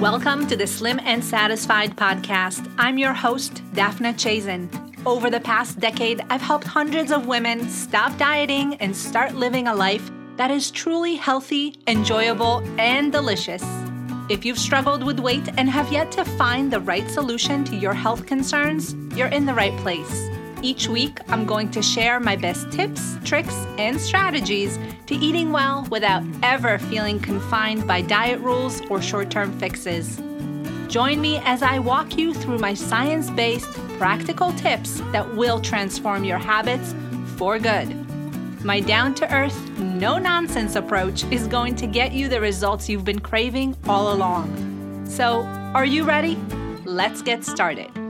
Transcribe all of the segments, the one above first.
Welcome to the Slim and Satisfied podcast. I'm your host, Daphna Chazen. Over the past decade, I've helped hundreds of women stop dieting and start living a life that is truly healthy, enjoyable, and delicious. If you've struggled with weight and have yet to find the right solution to your health concerns, you're in the right place. Each week, I'm going to share my best tips, tricks, and strategies to eating well without ever feeling confined by diet rules or short term fixes. Join me as I walk you through my science based, practical tips that will transform your habits for good. My down to earth, no nonsense approach is going to get you the results you've been craving all along. So, are you ready? Let's get started.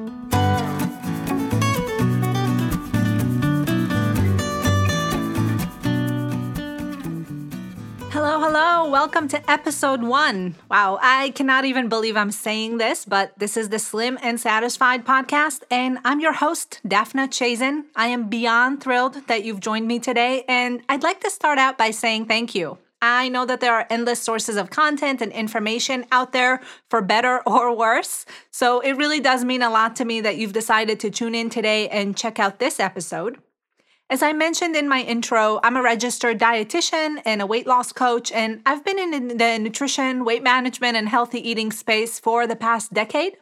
Hello, hello. Welcome to episode one. Wow, I cannot even believe I'm saying this, but this is the Slim and Satisfied podcast, and I'm your host, Daphna Chazen. I am beyond thrilled that you've joined me today, and I'd like to start out by saying thank you. I know that there are endless sources of content and information out there for better or worse. So it really does mean a lot to me that you've decided to tune in today and check out this episode. As I mentioned in my intro, I'm a registered dietitian and a weight loss coach, and I've been in the nutrition, weight management, and healthy eating space for the past decade.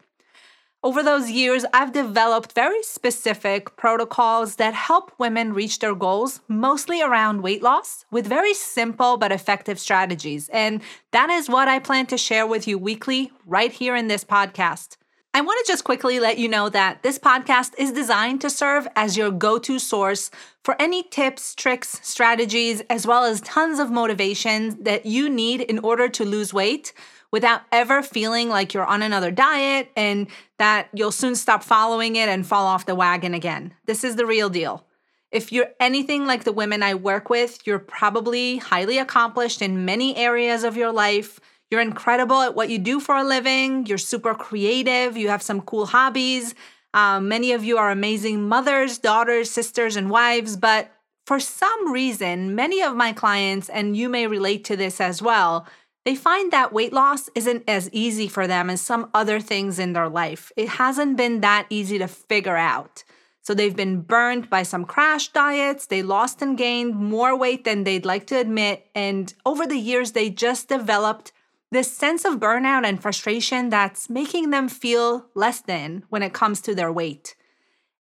Over those years, I've developed very specific protocols that help women reach their goals, mostly around weight loss, with very simple but effective strategies. And that is what I plan to share with you weekly right here in this podcast. I want to just quickly let you know that this podcast is designed to serve as your go to source for any tips, tricks, strategies, as well as tons of motivation that you need in order to lose weight without ever feeling like you're on another diet and that you'll soon stop following it and fall off the wagon again. This is the real deal. If you're anything like the women I work with, you're probably highly accomplished in many areas of your life you're incredible at what you do for a living. You're super creative. You have some cool hobbies. Um, many of you are amazing mothers, daughters, sisters, and wives. But for some reason, many of my clients, and you may relate to this as well, they find that weight loss isn't as easy for them as some other things in their life. It hasn't been that easy to figure out. So they've been burned by some crash diets. They lost and gained more weight than they'd like to admit. And over the years, they just developed this sense of burnout and frustration that's making them feel less than when it comes to their weight.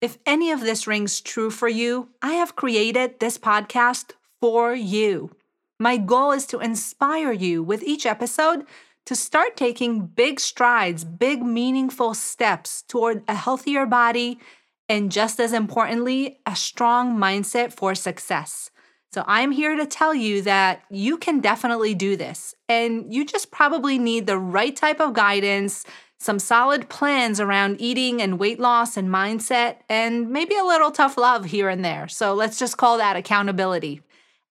If any of this rings true for you, I have created this podcast for you. My goal is to inspire you with each episode to start taking big strides, big meaningful steps toward a healthier body, and just as importantly, a strong mindset for success. So I'm here to tell you that you can definitely do this. And you just probably need the right type of guidance, some solid plans around eating and weight loss and mindset, and maybe a little tough love here and there. So let's just call that accountability.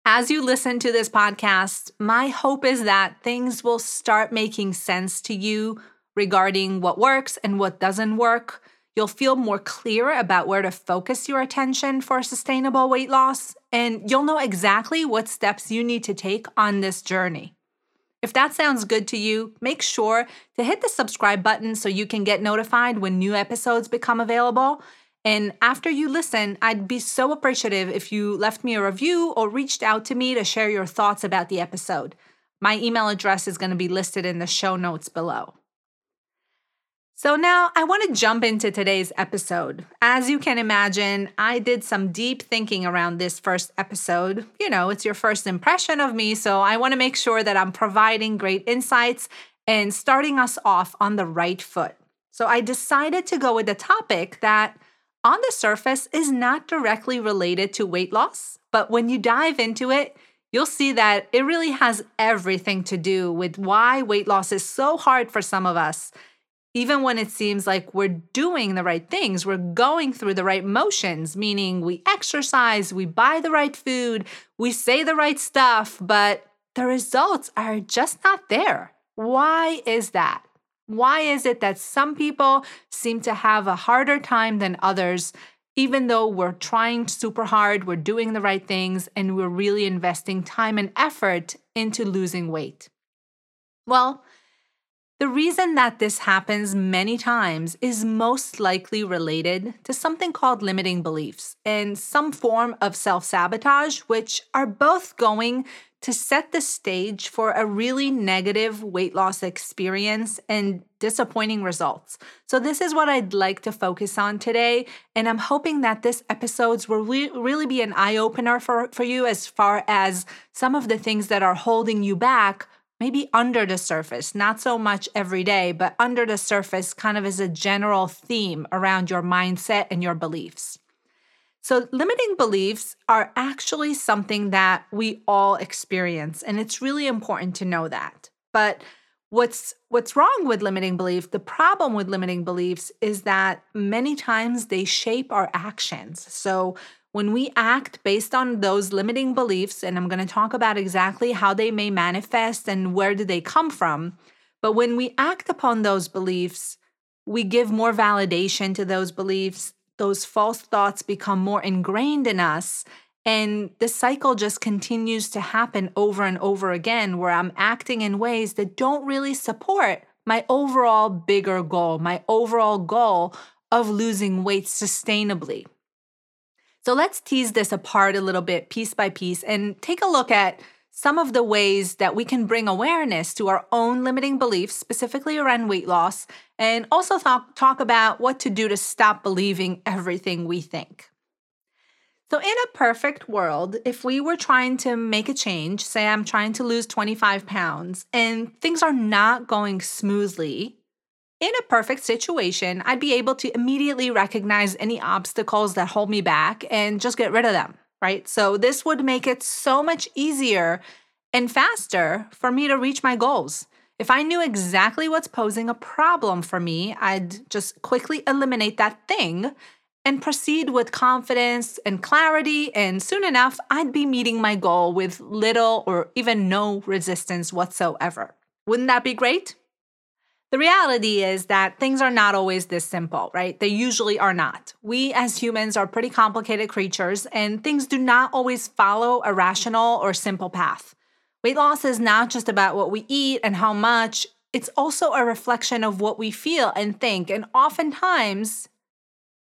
As you listen to this podcast, my hope is that things will start making sense to you regarding what works and what doesn't work You'll feel more clear about where to focus your attention for sustainable weight loss, and you'll know exactly what steps you need to take on this journey. If that sounds good to you, make sure to hit the subscribe button so you can get notified when new episodes become available. And after you listen, I'd be so appreciative if you left me a review or reached out to me to share your thoughts about the episode. My email address is going to be listed in the show notes below. So, now I want to jump into today's episode. As you can imagine, I did some deep thinking around this first episode. You know, it's your first impression of me, so I want to make sure that I'm providing great insights and starting us off on the right foot. So, I decided to go with a topic that, on the surface, is not directly related to weight loss, but when you dive into it, you'll see that it really has everything to do with why weight loss is so hard for some of us even when it seems like we're doing the right things, we're going through the right motions, meaning we exercise, we buy the right food, we say the right stuff, but the results are just not there. Why is that? Why is it that some people seem to have a harder time than others, even though we're trying super hard, we're doing the right things, and we're really investing time and effort into losing weight? Well, The reason that this happens many times is most likely related to something called limiting beliefs and some form of self sabotage, which are both going to set the stage for a really negative weight loss experience and disappointing results. So, this is what I'd like to focus on today. And I'm hoping that this episodes will re- really be an eye opener for, for you as far as some of the things that are holding you back maybe under the surface, not so much every day, but under the surface, kind of as a general theme around your mindset and your beliefs. So, limiting beliefs are actually something that we all experience, and it's really important to know that. But what's what's wrong with limiting belief the problem with limiting beliefs is that many times they shape our actions so when we act based on those limiting beliefs, and I'm going to talk about exactly how they may manifest and where do they come from, but when we act upon those beliefs, we give more validation to those beliefs. Those false thoughts become more ingrained in us. And the cycle just continues to happen over and over again, where I'm acting in ways that don't really support my overall bigger goal, my overall goal of losing weight sustainably. So let's tease this apart a little bit, piece by piece, and take a look at some of the ways that we can bring awareness to our own limiting beliefs, specifically around weight loss, and also talk, about what to do to stop believing everything we think. So, in a perfect world, if we were trying to make a change, say I'm trying to lose 25 pounds, and things are not going smoothly, in a perfect situation, I'd be able to immediately recognize any obstacles that hold me back and just get rid of them, right? So, this would make it so much easier and faster for me to reach my goals. If I knew exactly what's posing a problem for me, I'd just quickly eliminate that thing and proceed with confidence and clarity. And soon enough, I'd be meeting my goal with little or even no resistance whatsoever. Wouldn't that be great? The reality is that things are not always this simple, right? They usually are not. We as humans are pretty complicated creatures, and things do not always follow a rational or simple path. Weight loss is not just about what we eat and how much, it's also a reflection of what we feel and think. And oftentimes,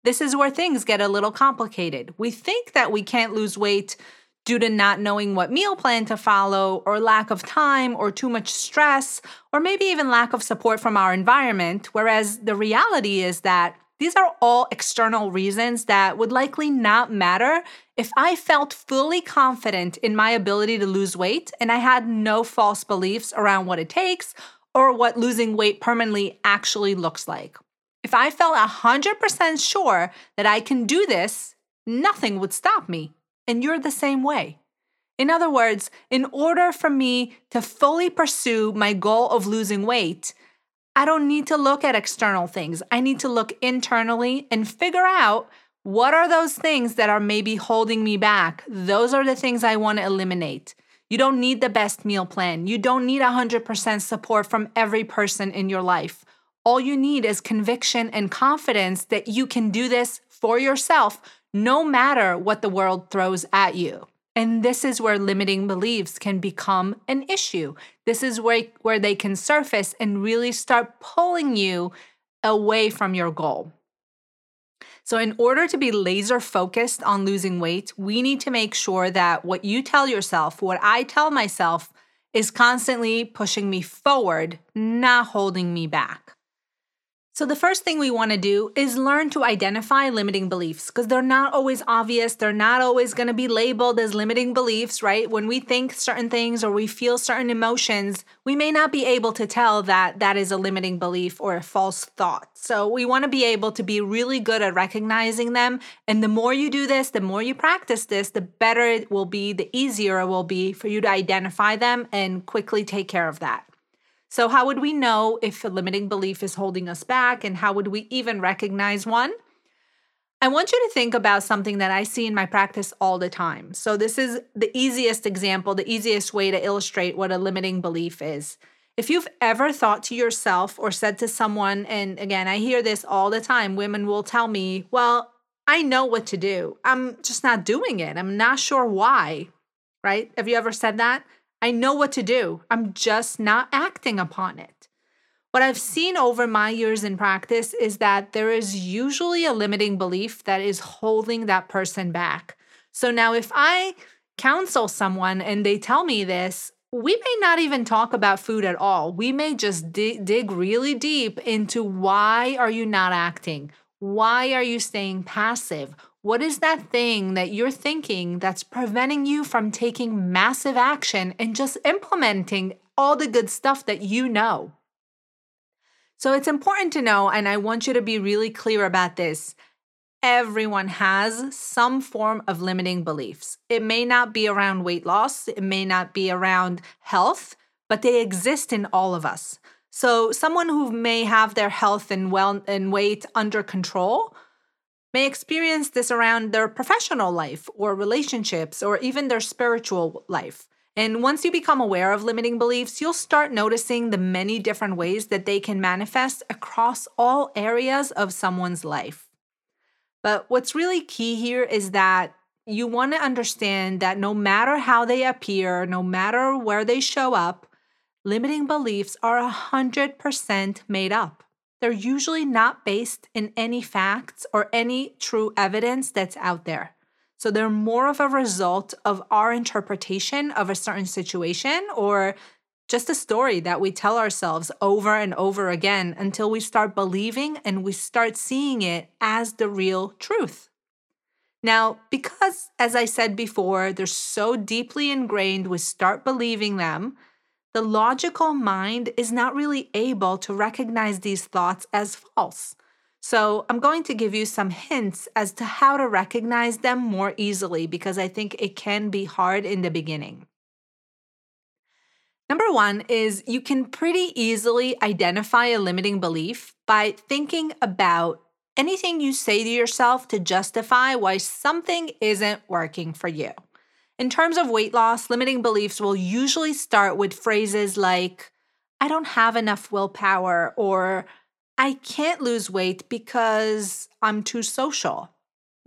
this is where things get a little complicated. We think that we can't lose weight due to not knowing what meal plan to follow, or lack of time, or too much stress, or maybe even lack of support from our environment. Whereas the reality is that these are all external reasons that would likely not matter if I felt fully confident in my ability to lose weight and I had no false beliefs around what it takes or what losing weight permanently actually looks like. If I felt 100% sure that I can do this, nothing would stop me and you're the same way. In other words, in order for me to fully pursue my goal of losing weight, I don't need to look at external things. I need to look internally and figure out what are those things that are maybe holding me back. Those are the things I want to eliminate. You don't need the best meal plan. You don't need 100% support from every person in your life. All you need is conviction and confidence that you can do this for yourself no matter what the world throws at you. And this is where limiting beliefs can become an issue. This is where, where they can surface and really start pulling you away from your goal. So, in order to be laser focused on losing weight, we need to make sure that what you tell yourself, what I tell myself, is constantly pushing me forward, not holding me back. So, the first thing we want to do is learn to identify limiting beliefs because they're not always obvious. They're not always going to be labeled as limiting beliefs, right? When we think certain things or we feel certain emotions, we may not be able to tell that that is a limiting belief or a false thought. So, we want to be able to be really good at recognizing them. And the more you do this, the more you practice this, the better it will be, the easier it will be for you to identify them and quickly take care of that. So, how would we know if a limiting belief is holding us back, and how would we even recognize one? I want you to think about something that I see in my practice all the time. So, this is the easiest example, the easiest way to illustrate what a limiting belief is. If you've ever thought to yourself or said to someone, and again, I hear this all the time, women will tell me, Well, I know what to do. I'm just not doing it. I'm not sure why. Right? Have you ever said that? I know what to do. I'm just not acting upon it. What I've seen over my years in practice is that there is usually a limiting belief that is holding that person back. So now, if I counsel someone and they tell me this, we may not even talk about food at all. We may just dig, dig really deep into why are you not acting? Why are you staying passive? What is that thing that you're thinking that's preventing you from taking massive action and just implementing all the good stuff that you know? So it's important to know, and I want you to be really clear about this. Everyone has some form of limiting beliefs. It may not be around weight loss, it may not be around health, but they exist in all of us. So, someone who may have their health and well and weight under control may experience this around their professional life or relationships or even their spiritual life. And once you become aware of limiting beliefs, you'll start noticing the many different ways that they can manifest across all areas of someone's life. But what's really key here is that you want to understand that no matter how they appear, no matter where they show up, limiting beliefs are 100% made up. They're usually not based in any facts or any true evidence that's out there. So they're more of a result of our interpretation of a certain situation or just a story that we tell ourselves over and over again until we start believing and we start seeing it as the real truth. Now, because, as I said before, they're so deeply ingrained, we start believing them, the logical mind is not really able to recognize these thoughts as false. So, I'm going to give you some hints as to how to recognize them more easily because I think it can be hard in the beginning. Number one is you can pretty easily identify a limiting belief by thinking about anything you say to yourself to justify why something isn't working for you. In terms of weight loss, limiting beliefs will usually start with phrases like, I don't have enough willpower, or I can't lose weight because I'm too social.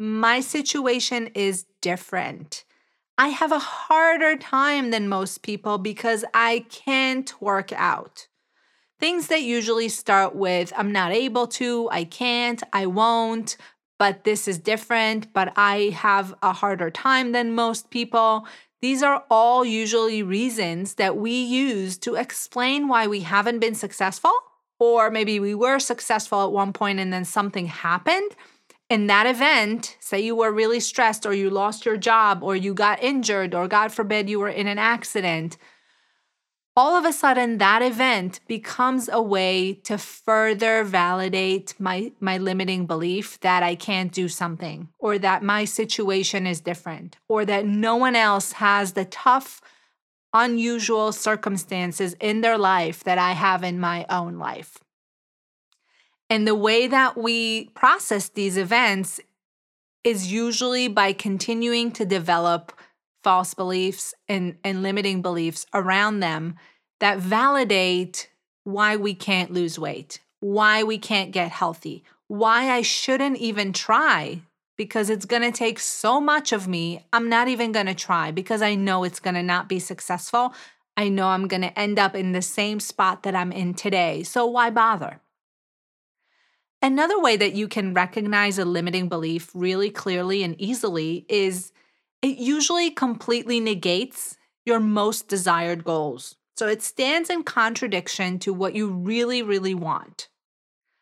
My situation is different. I have a harder time than most people because I can't work out. Things that usually start with I'm not able to, I can't, I won't, but this is different, but I have a harder time than most people. These are all usually reasons that we use to explain why we haven't been successful or maybe we were successful at one point and then something happened. In that event, say you were really stressed or you lost your job or you got injured or God forbid you were in an accident, all of a sudden that event becomes a way to further validate my my limiting belief that I can't do something or that my situation is different or that no one else has the tough unusual circumstances in their life that I have in my own life. And the way that we process these events is usually by continuing to develop false beliefs and, and limiting beliefs around them that validate why we can't lose weight, why we can't get healthy, why I shouldn't even try because it's going to take so much of me. I'm not even going to try because I know it's going to not be successful. I know I'm going to end up in the same spot that I'm in today. So why bother? Another way that you can recognize a limiting belief really clearly and easily is it usually completely negates your most desired goals. So it stands in contradiction to what you really, really want.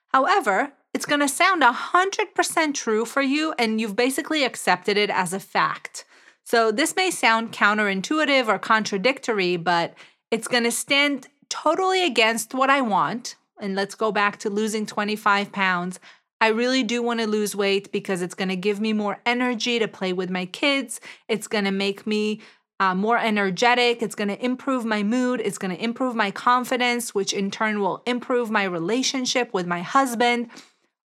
However, it's going to sound 100% true for you, and you've basically accepted it as a fact. So, this may sound counterintuitive or contradictory, but it's going to stand totally against what I want. And let's go back to losing 25 pounds. I really do want to lose weight because it's going to give me more energy to play with my kids. It's going to make me uh, more energetic. It's going to improve my mood. It's going to improve my confidence, which in turn will improve my relationship with my husband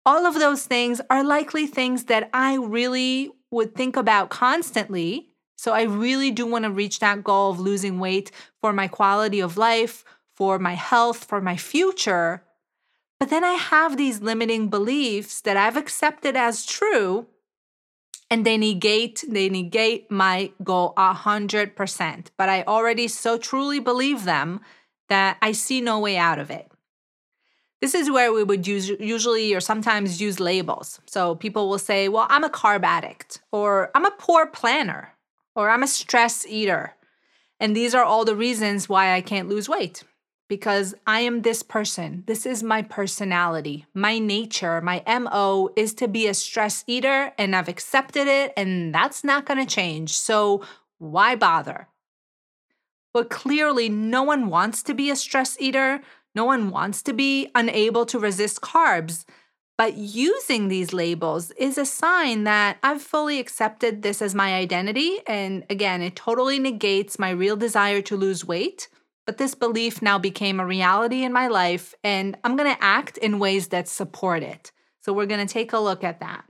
all of those things are likely things that I really would think about constantly. So I really do want to reach that goal of losing weight for my quality of life, for my health, for my future. But then I have these limiting beliefs that I've accepted as true and they negate they negate my goal a hundred percent but i already so truly believe them that i see no way out of it This is where we would use usually or sometimes use labels. So people will say, "Well, I'm a carb addict," or "I'm a poor planner," or "I'm a stress eater." And these are all the reasons why I can't lose weight because I am this person. This is my personality. My nature, my MO is to be a stress eater, and I've accepted it, and that's not going to change. So why bother? But clearly, no one wants to be a stress eater. No one wants to be unable to resist carbs. But using these labels is a sign that I've fully accepted this as my identity. And again, it totally negates my real desire to lose weight but this belief now became a reality in my life, and I'm to act in ways that support it. So, we're to take a look at that.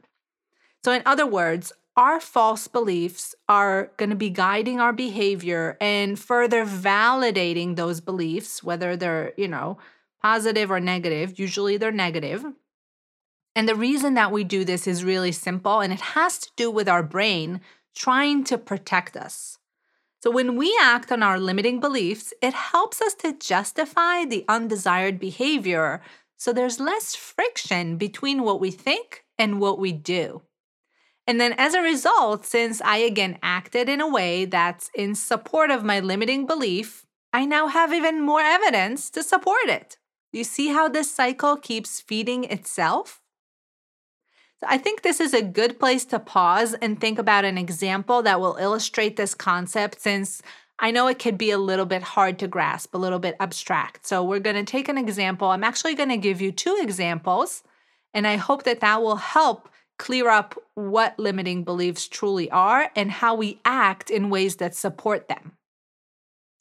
So, in other words, our false beliefs are to be guiding our behavior and further validating those beliefs, whether they're, you know, positive or negative. Usually they're negative. And the reason that we do this is really simple, and it has to do with our brain trying to protect us. So, when we act on our limiting beliefs, it helps us to justify the undesired behavior so there's less friction between what we think and what we do. And then, as a result, since I again acted in a way that's in support of my limiting belief, I now have even more evidence to support it. You see how this cycle keeps feeding itself? So I think this is a good place to pause and think about an example that will illustrate this concept since I know it could be a little bit hard to grasp, a little bit abstract. So we're going to take an example. I'm actually going to give you two examples, and I hope that that will help clear up what limiting beliefs truly are and how we act in ways that support them.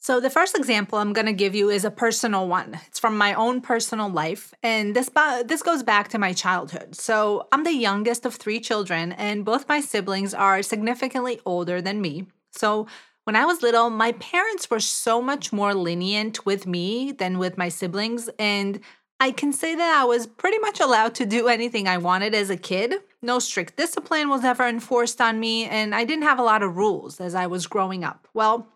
So, the first example I'm going to give you is a personal one. It's from my own personal life, and this this goes back to my childhood. So, I'm the youngest of three children, and both my siblings are significantly older than me. So, when I was little, my parents were so much more lenient with me than with my siblings, and I can say that I was pretty much allowed to do anything I wanted as a kid. No strict discipline was ever enforced on me, and I didn't have a lot of rules as I was growing up. Well,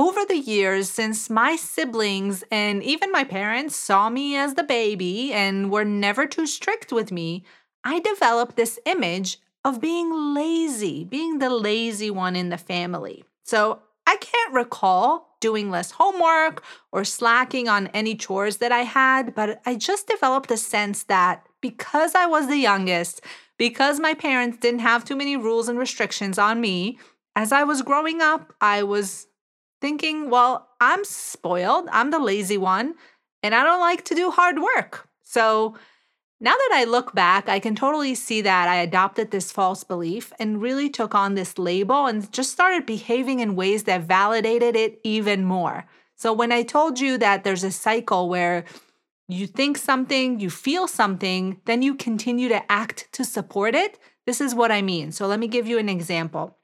over the years, since my siblings and even my parents saw me as the baby and were never too strict with me, I developed this image of being lazy, being the lazy one in the family. So I can't recall doing less homework or slacking on any chores that I had, but I just developed a sense that because I was the youngest, because my parents didn't have too many rules and restrictions on me, as I was growing up, I was thinking, well, I'm spoiled, I'm the lazy one, and I don't like to do hard work. So now that I look back, I can totally see that I adopted this false belief and really took on this label and just started behaving in ways that validated it even more. So when I told you that there's a cycle where you think something, you feel something, then you continue to act to support it, this is what I mean. So let me give you an example.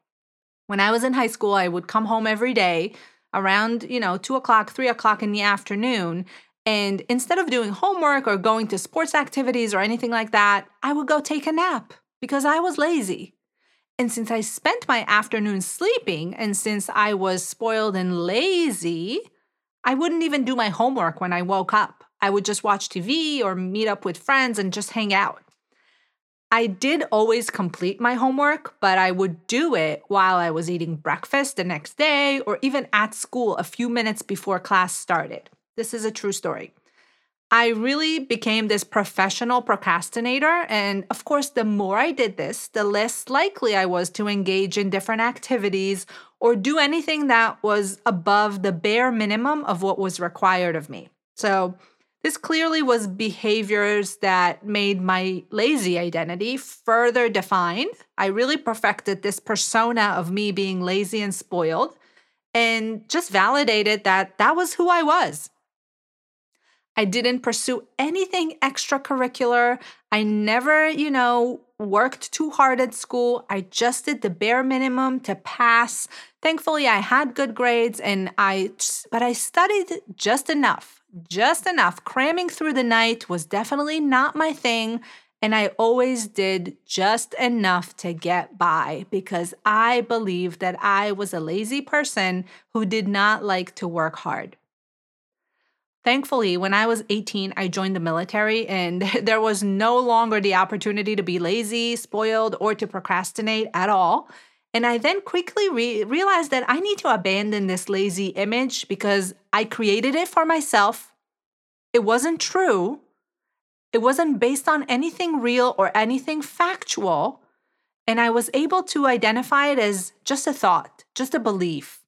When I was in high school, I would come home every day around, you know, two o'clock, three o'clock in the afternoon. And instead of doing homework or going to sports activities or anything like that, I would go take a nap because I was lazy. And since I spent my afternoon sleeping, and since I was spoiled and lazy, I wouldn't even do my homework when I woke up. I would just watch TV or meet up with friends and just hang out. I did always complete my homework, but I would do it while I was eating breakfast the next day or even at school a few minutes before class started. This is a true story. I really became this professional procrastinator. And of course, the more I did this, the less likely I was to engage in different activities or do anything that was above the bare minimum of what was required of me. So, this clearly was behaviors that made my lazy identity further defined. I really perfected this persona of me being lazy and spoiled and just validated that that was who I was. I didn't pursue anything extracurricular. I never, you know, worked too hard at school. I just did the bare minimum to pass. Thankfully, I had good grades and I but I studied just enough just enough. Cramming through the night was definitely not my thing. And I always did just enough to get by because I believed that I was a lazy person who did not like to work hard. Thankfully, when I was 18, I joined the military, and there was no longer the opportunity to be lazy, spoiled, or to procrastinate at all. And I then quickly re- realized that I need to abandon this lazy image because I created it for myself. It wasn't true. It wasn't based on anything real or anything factual. And I was able to identify it as just a thought, just a belief.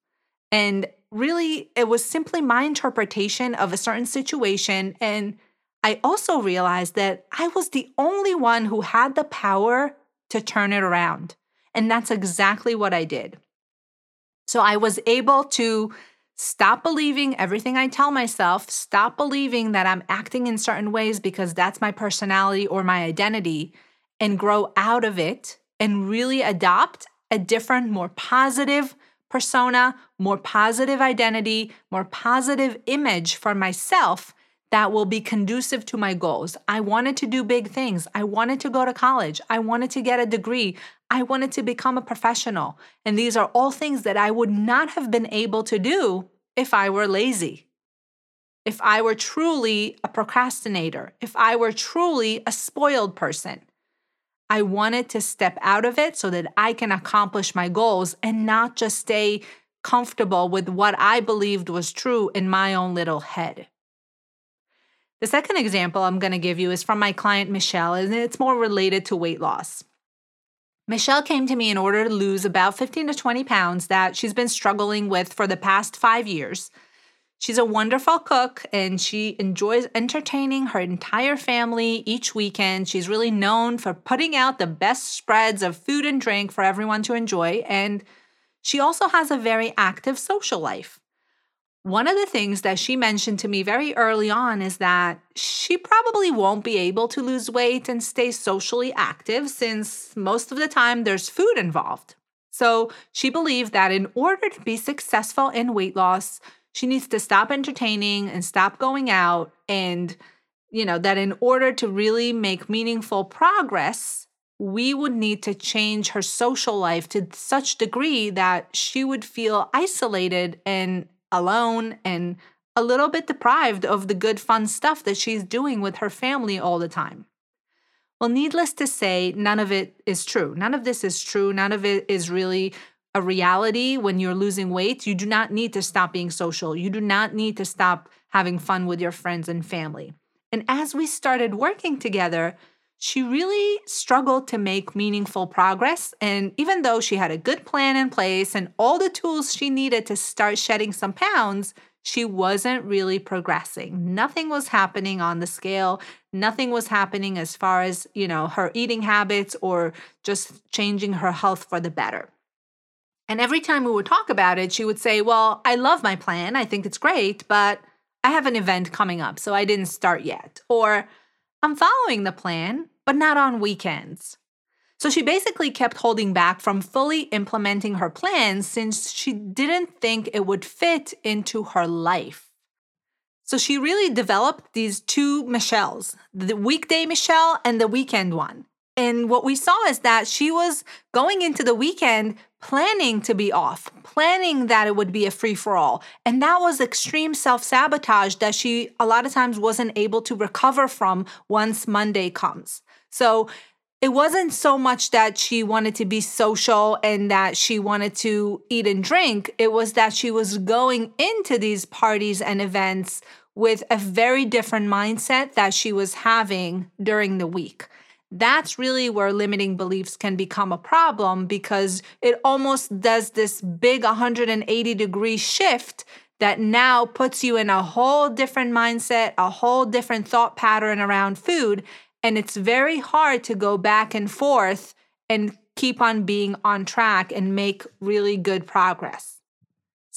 And really, it was simply my interpretation of a certain situation. And I also realized that I was the only one who had the power to turn it around. And that's exactly what I did. So I was able to stop believing everything I tell myself, stop believing that I'm acting in certain ways because that's my personality or my identity, and grow out of it and really adopt a different, more positive persona, more positive identity, more positive image for myself that will be conducive to my goals. I wanted to do big things. I wanted to go to college. I wanted to get a degree. I wanted to become a professional. And these are all things that I would not have been able to do if I were lazy. If I were truly a procrastinator, if I were truly a spoiled person. I wanted to step out of it so that I can accomplish my goals and not just stay comfortable with what I believed was true in my own little head. The second example I'm going to give you is from my client Michelle, and it's more related to weight loss. Michelle came to me in order to lose about 15 to 20 pounds that she's been struggling with for the past five years. She's a wonderful cook and she enjoys entertaining her entire family each weekend. She's really known for putting out the best spreads of food and drink for everyone to enjoy. And she also has a very active social life. One of the things that she mentioned to me very early on is that she probably won't be able to lose weight and stay socially active since most of the time there's food involved. So she believed that in order to be successful in weight loss, she needs to stop entertaining and stop going out and you know that in order to really make meaningful progress we would need to change her social life to such degree that she would feel isolated and alone and a little bit deprived of the good fun stuff that she's doing with her family all the time. Well, needless to say, none of it is true. None of this is true. None of it is really a reality when you're losing weight. You do not need to stop being social. You do not need to stop having fun with your friends and family. And as we started working together, she really struggled to make meaningful progress. And even though she had a good plan in place and all the tools she needed to start shedding some pounds, she wasn't really progressing. Nothing was happening on the scale. Nothing was happening as far as, you know, her eating habits or just changing her health for the better. And every time we would talk about it, she would say, Well, I love my plan. I think it's great, but I have an event coming up, so I didn't start yet. Or I'm following the plan, but not on weekends. So she basically kept holding back from fully implementing her plan since she didn't think it would fit into her life. So she really developed these two Michelles the weekday Michelle and the weekend one. And what we saw is that she was going into the weekend planning to be off, planning that it would be a free for all. And that was extreme self sabotage that she a lot of times wasn't able to recover from once Monday comes. So it wasn't so much that she wanted to be social and that she wanted to eat and drink. It was that she was going into these parties and events with a very different mindset that she was having during the week that's really where limiting beliefs can become a problem because it almost does this big 180 degree shift that now puts you in a whole different mindset, a whole different thought pattern around food. And it's very hard to go back and forth and keep on being on track and make really good progress.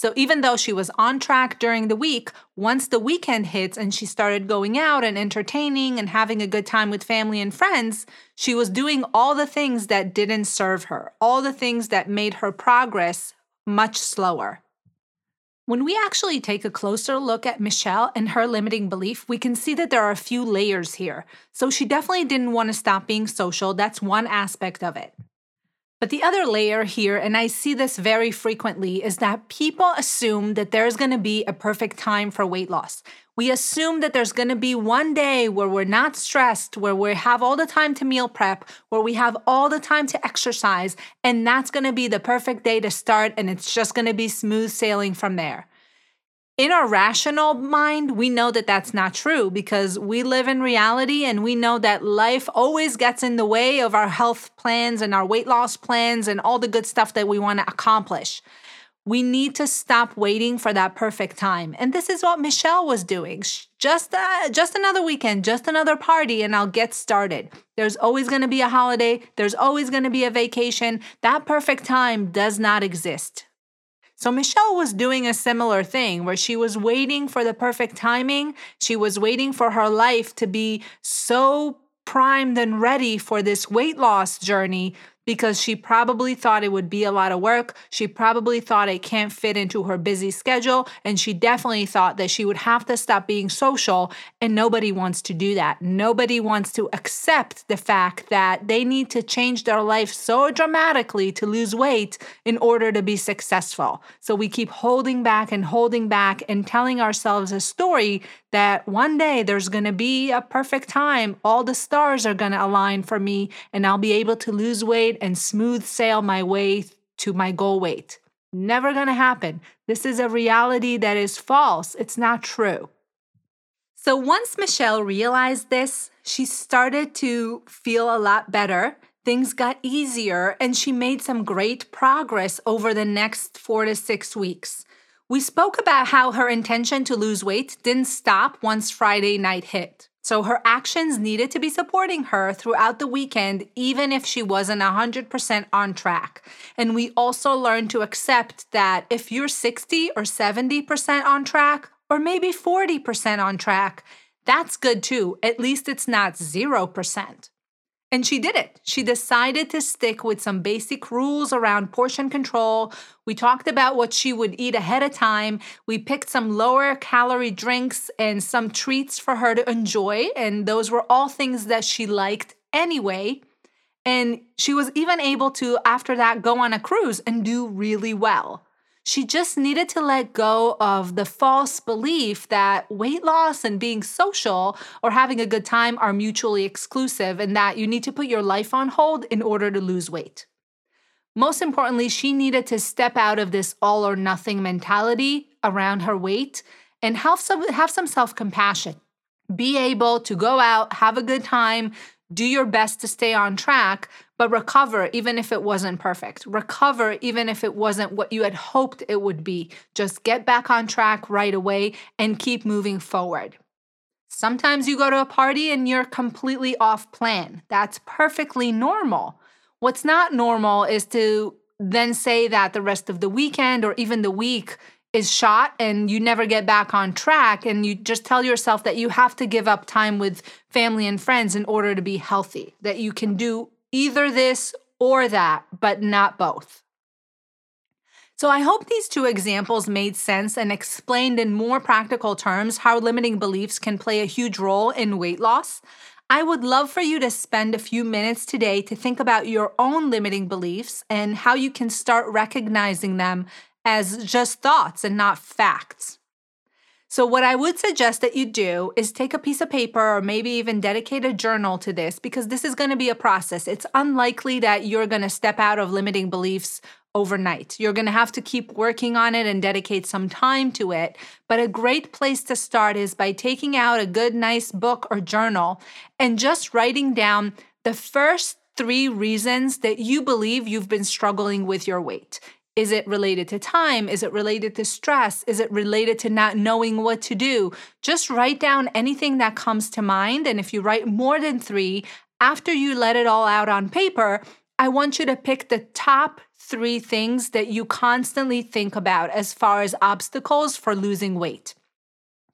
So even though she was on track during the week, once the weekend hits and she started going out and entertaining and having a good time with family and friends, she was doing all the things that didn't serve her, all the things that made her progress much slower. When we actually take a closer look at Michelle and her limiting belief, we can see that there are a few layers here. So she definitely didn't want to stop being social. That's one aspect of it. But the other layer here, and I see this very frequently, is that people assume that there's gonna be a perfect time for weight loss. We assume that there's gonna be one day where we're not stressed, where we have all the time to meal prep, where we have all the time to exercise, and that's gonna be the perfect day to start, and it's just gonna be smooth sailing from there in our rational mind, we know that that's not true because we live in reality and we know that life always gets in the way of our health plans and our weight loss plans and all the good stuff that we want to accomplish. We need to stop waiting for that perfect time. And this is what Michelle was doing. Just uh, just another weekend, just another party and I'll get started. There's always going to be a holiday, there's always going to be a vacation. That perfect time does not exist. So Michelle was doing a similar thing where she was waiting for the perfect timing. She was waiting for her life to be so primed and ready for this weight loss journey because she probably thought it would be a lot of work. She probably thought it can't fit into her busy schedule. And she definitely thought that she would have to stop being social. And nobody wants to do that. Nobody wants to accept the fact that they need to change their life so dramatically to lose weight in order to be successful. So we keep holding back and holding back and telling ourselves a story that one day there's going to be a perfect time. All the stars are going to align for me and I'll be able to lose weight and smooth sail my way to my goal weight. Never to happen. This is a reality that is false. It's not true. So once Michelle realized this, she started to feel a lot better. Things got easier, and she made some great progress over the next four to six weeks. We spoke about how her intention to lose weight didn't stop once Friday night hit. So her actions needed to be supporting her throughout the weekend, even if she wasn't 100% on track. And we also learned to accept that if you're 60 or 70% on track, or maybe 40% on track, that's good too. At least it's not 0%. And she did it. She decided to stick with some basic rules around portion control. We talked about what she would eat ahead of time. We picked some lower calorie drinks and some treats for her to enjoy. And those were all things that she liked anyway. And she was even able to, after that, go on a cruise and do really well. She just needed to let go of the false belief that weight loss and being social or having a good time are mutually exclusive and that you need to put your life on hold in order to lose weight. Most importantly, she needed to step out of this all or nothing mentality around her weight and have some, have some self compassion. Be able to go out, have a good time, do your best to stay on track, but recover even if it wasn't perfect. Recover even if it wasn't what you had hoped it would be. Just get back on track right away and keep moving forward. Sometimes you go to a party and you're completely off plan. That's perfectly normal. What's not normal is to then say that the rest of the weekend or even the week is shot and you never get back on track and you just tell yourself that you have to give up time with family and friends in order to be healthy that you can do either this or that but not both. So i hope these two examples made sense and explained in more practical terms how limiting beliefs can play a huge role in weight loss. I would love for you to spend a few minutes today to think about your own limiting beliefs and how you can start recognizing them as just thoughts and not facts. So, what I would suggest that you do is take a piece of paper or maybe even dedicate a journal to this because this is going to be a process. It's unlikely that you're going to step out of limiting beliefs overnight. You're going to have to keep working on it and dedicate some time to it. But a great place to start is by taking out a good, nice book or journal and just writing down the first three reasons that you believe you've been struggling with your weight. Is it related to time? Is it related to stress? Is it related to not knowing what to do? Just write down anything that comes to mind. And if you write more than three, after you let it all out on paper, I want you to pick the top three things that you constantly think about as far as obstacles for losing weight.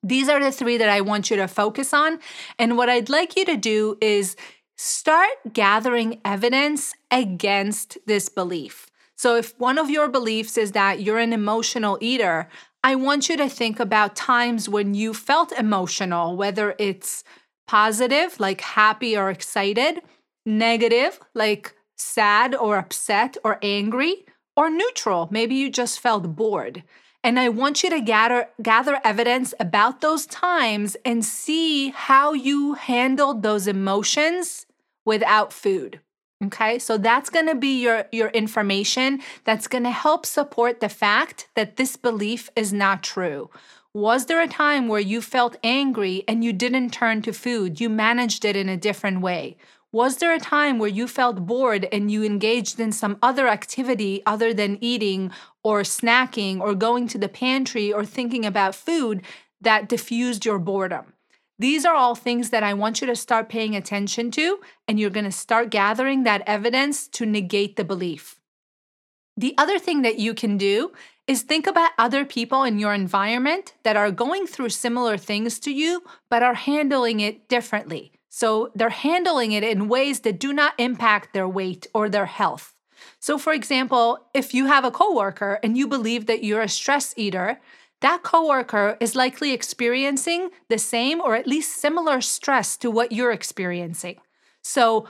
These are the three that I want you to focus on. And what I'd like you to do is start gathering evidence against this belief. So, if one of your beliefs is that you're an emotional eater, I want you to think about times when you felt emotional, whether it's positive, like happy or excited, negative, like sad or upset or angry, or neutral. Maybe you just felt bored. And I want you to gather gather evidence about those times and see how you handled those emotions without food. Okay? So that's going to be your your information that's going to help support the fact that this belief is not true. Was there a time where you felt angry and you didn't turn to food? You managed it in a different way. Was there a time where you felt bored and you engaged in some other activity other than eating or snacking or going to the pantry or thinking about food that diffused your boredom? These are all things that I want you to start paying attention to, and you're going to start gathering that evidence to negate the belief. The other thing that you can do is think about other people in your environment that are going through similar things to you, but are handling it differently. So they're handling it in ways that do not impact their weight or their health. So, for example, if you have a coworker and you believe that you're a stress eater, that coworker is likely experiencing the same or at least similar stress to what you're experiencing. So,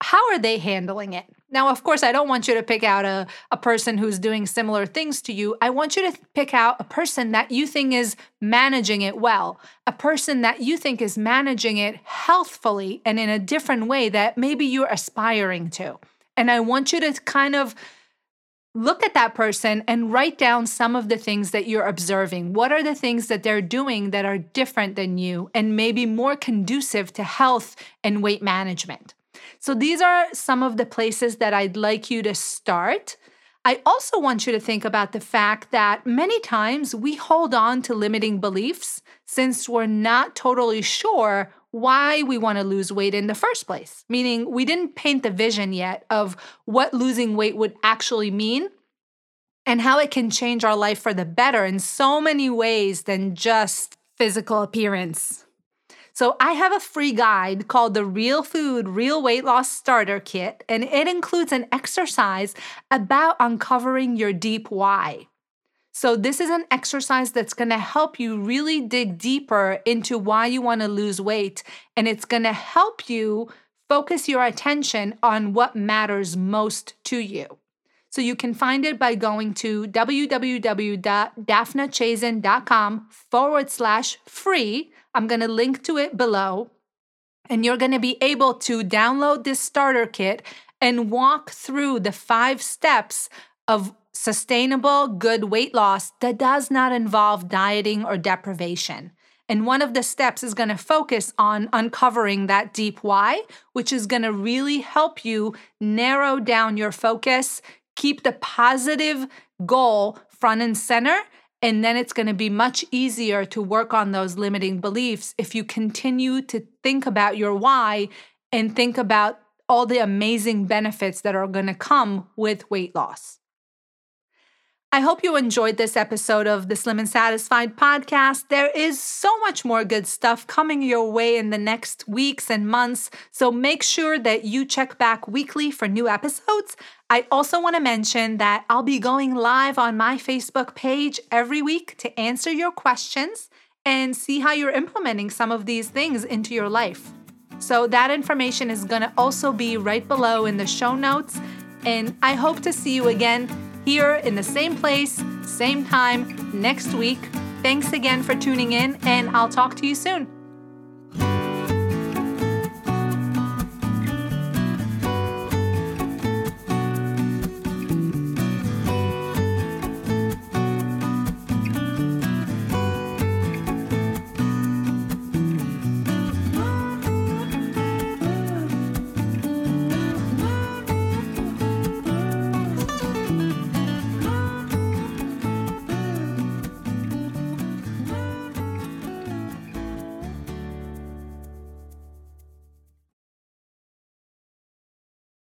how are they handling it? Now, of course, I don't want you to pick out a, a person who's doing similar things to you. I want you to pick out a person that you think is managing it well, a person that you think is managing it healthfully and in a different way that maybe you're aspiring to. And I want you to kind of look at that person and write down some of the things that you're observing. What are the things that they're doing that are different than you and maybe more conducive to health and weight management? So, these are some of the places that I'd like you to start. I also want you to think about the fact that many times we hold on to limiting beliefs since we're not totally sure why we want to lose weight in the first place, meaning we didn't paint the vision yet of what losing weight would actually mean and how it can change our life for the better in so many ways than just physical appearance. So I have a free guide called the Real Food Real Weight Loss Starter Kit, and it includes an exercise about uncovering your deep why. So, this is an exercise that's gonna help you really dig deeper into why you wanna lose weight, and it's gonna help you focus your attention on what matters most to you. So, you can find it by going to www.daphnachazin.com forward slash free I'm going to link to it below. And you're going to be able to download this starter kit and walk through the five steps of sustainable, good weight loss that does not involve dieting or deprivation. And one of the steps is going to focus on uncovering that deep why, which is going to really help you narrow down your focus, keep the positive goal front and center, and then it's going to be much easier to work on those limiting beliefs if you continue to think about your why and think about all the amazing benefits that are going to come with weight loss. I hope you enjoyed this episode of the Slim and Satisfied podcast. There is so much more good stuff coming your way in the next weeks and months, so make sure that you check back weekly for new episodes. I also want to mention that I'll be going live on my Facebook page every week to answer your questions and see how you're implementing some of these things into your life. So, that information is going to also be right below in the show notes. And I hope to see you again here in the same place, same time next week. Thanks again for tuning in, and I'll talk to you soon.